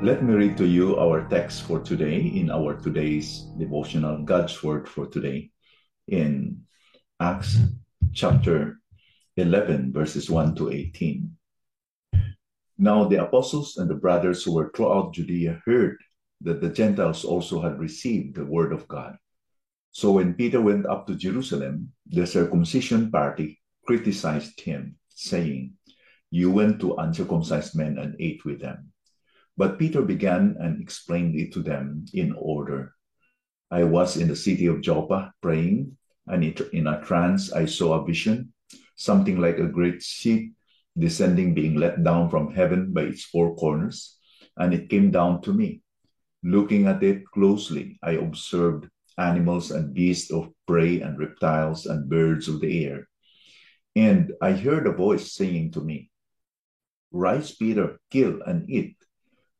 Let me read to you our text for today in our today's devotional God's Word for today in Acts chapter 11, verses 1 to 18. Now the apostles and the brothers who were throughout Judea heard that the Gentiles also had received the word of God. So when Peter went up to Jerusalem, the circumcision party criticized him, saying, You went to uncircumcised men and ate with them. But Peter began and explained it to them in order. I was in the city of Joppa praying, and in a trance I saw a vision, something like a great sheet descending, being let down from heaven by its four corners, and it came down to me. Looking at it closely, I observed animals and beasts of prey and reptiles and birds of the air. And I heard a voice saying to me, Rise, Peter, kill and eat.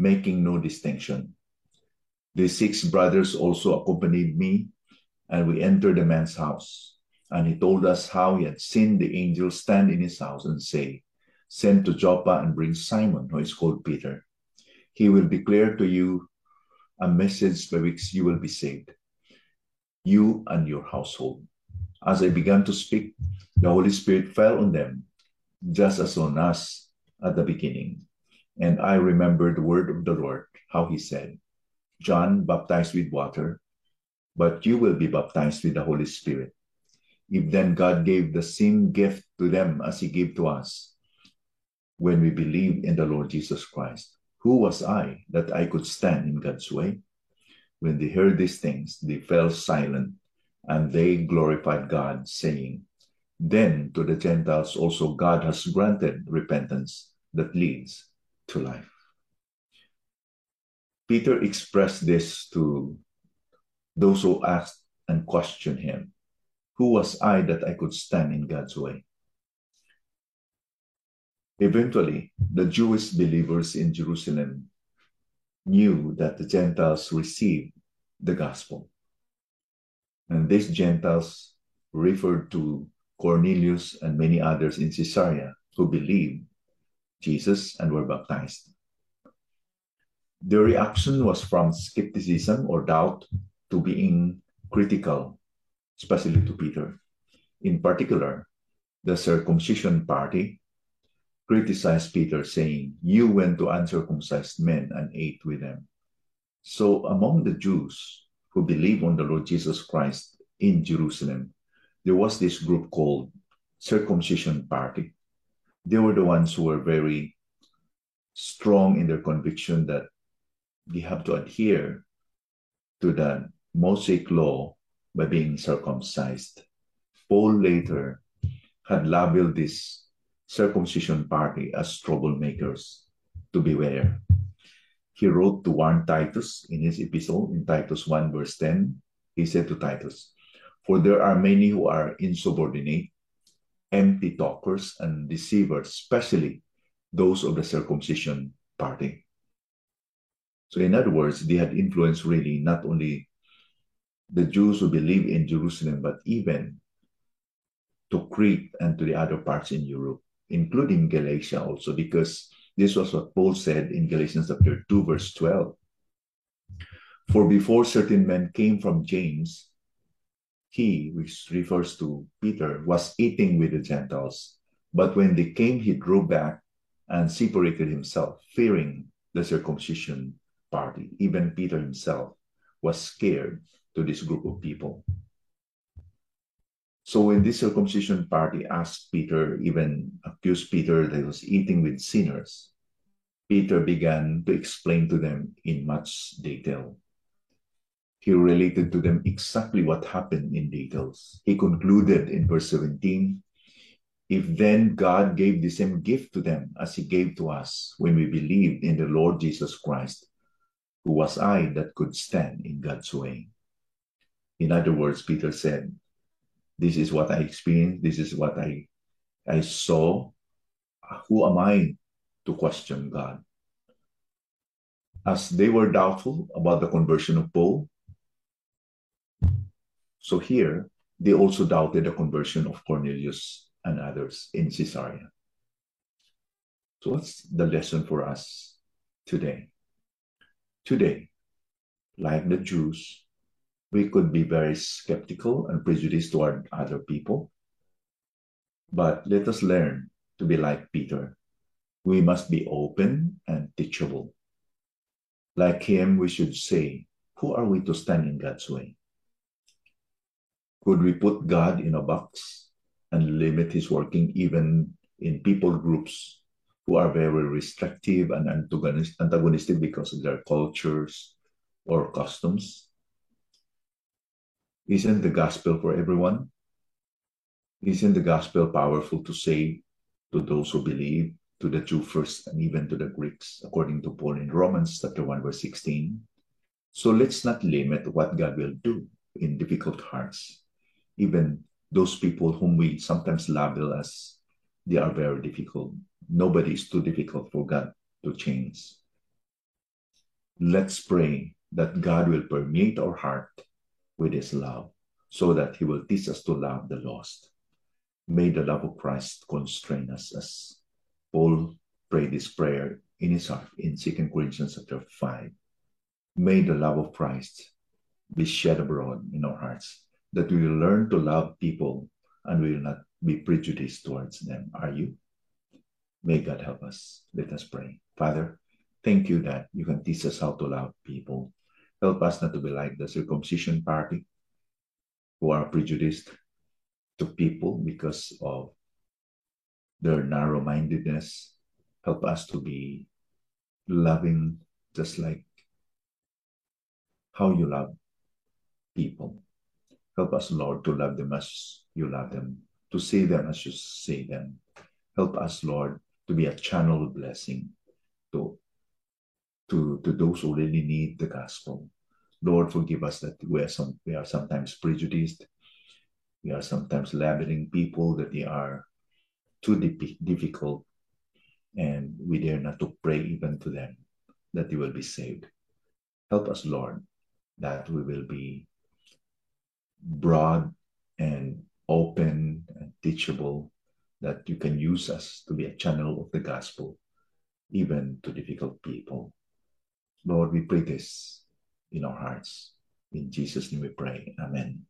making no distinction. The six brothers also accompanied me, and we entered the man's house. And he told us how he had seen the angel stand in his house and say, Send to Joppa and bring Simon, who is called Peter. He will declare to you a message by which you will be saved, you and your household. As I began to speak, the Holy Spirit fell on them, just as on us at the beginning. And I remember the word of the Lord, how he said, John baptized with water, but you will be baptized with the Holy Spirit. If then God gave the same gift to them as he gave to us when we believe in the Lord Jesus Christ, who was I that I could stand in God's way? When they heard these things, they fell silent and they glorified God, saying, Then to the Gentiles also God has granted repentance that leads to life. Peter expressed this to those who asked and questioned him Who was I that I could stand in God's way? Eventually, the Jewish believers in Jerusalem knew that the Gentiles received the gospel. And these Gentiles referred to Cornelius and many others in Caesarea who believed Jesus and were baptized. The reaction was from skepticism or doubt to being critical, especially to Peter. In particular, the circumcision party criticized Peter, saying, You went to uncircumcised men and ate with them. So, among the Jews who believe on the Lord Jesus Christ in Jerusalem, there was this group called circumcision party they were the ones who were very strong in their conviction that they have to adhere to the Mosaic law by being circumcised. Paul later had labeled this circumcision party as troublemakers to beware. He wrote to warn Titus in his epistle in Titus 1, verse 10. He said to Titus, For there are many who are insubordinate, empty talkers and deceivers, especially those of the circumcision party. So, in other words, they had influenced really not only the Jews who believe in Jerusalem, but even to Crete and to the other parts in Europe, including Galatia also, because this was what Paul said in Galatians chapter 2, verse 12. For before certain men came from James, he, which refers to Peter, was eating with the Gentiles. But when they came, he drew back and separated himself, fearing the circumcision party. Even Peter himself was scared to this group of people. So when this circumcision party asked Peter, even accused Peter that he was eating with sinners, Peter began to explain to them in much detail he related to them exactly what happened in details. He concluded in verse 17 If then God gave the same gift to them as he gave to us when we believed in the Lord Jesus Christ, Who was I that could stand in God's way? In other words, Peter said, This is what I experienced, this is what I, I saw. Who am I to question God? As they were doubtful about the conversion of Paul, so here they also doubted the conversion of Cornelius and others in Caesarea. So, what's the lesson for us today? Today, like the Jews, we could be very skeptical and prejudiced toward other people. But let us learn to be like Peter. We must be open and teachable. Like him, we should say, Who are we to stand in God's way? Could we put God in a box and limit his working even in people groups who are very restrictive and antagonistic because of their cultures or customs? Isn't the gospel for everyone? Isn't the gospel powerful to say to those who believe, to the Jew first, and even to the Greeks, according to Paul in Romans chapter 1, verse 16? So let's not limit what God will do in difficult hearts, even those people whom we sometimes label as they are very difficult. Nobody is too difficult for God to change. Let's pray that God will permeate our heart with His love so that He will teach us to love the lost. May the love of Christ constrain us as Paul prayed this prayer in his heart in 2 Corinthians chapter 5. May the love of Christ be shed abroad in our hearts that we will learn to love people and we will not be prejudiced towards them. Are you? May God help us. Let us pray. Father, thank you that you can teach us how to love people. Help us not to be like the circumcision party who are prejudiced to people because of their narrow mindedness. Help us to be loving just like how you love people. Help us, Lord, to love them as you love them, to see them as you see them. Help us, Lord, to be a channel blessing to, to, to those who really need the gospel. Lord, forgive us that we are, some, we are sometimes prejudiced. We are sometimes labeling people that they are too difficult, and we dare not to pray even to them that they will be saved. Help us, Lord, that we will be broad and open and teachable that you can use us to be a channel of the gospel, even to difficult people. Lord, we pray this in our hearts. In Jesus' name we pray. Amen.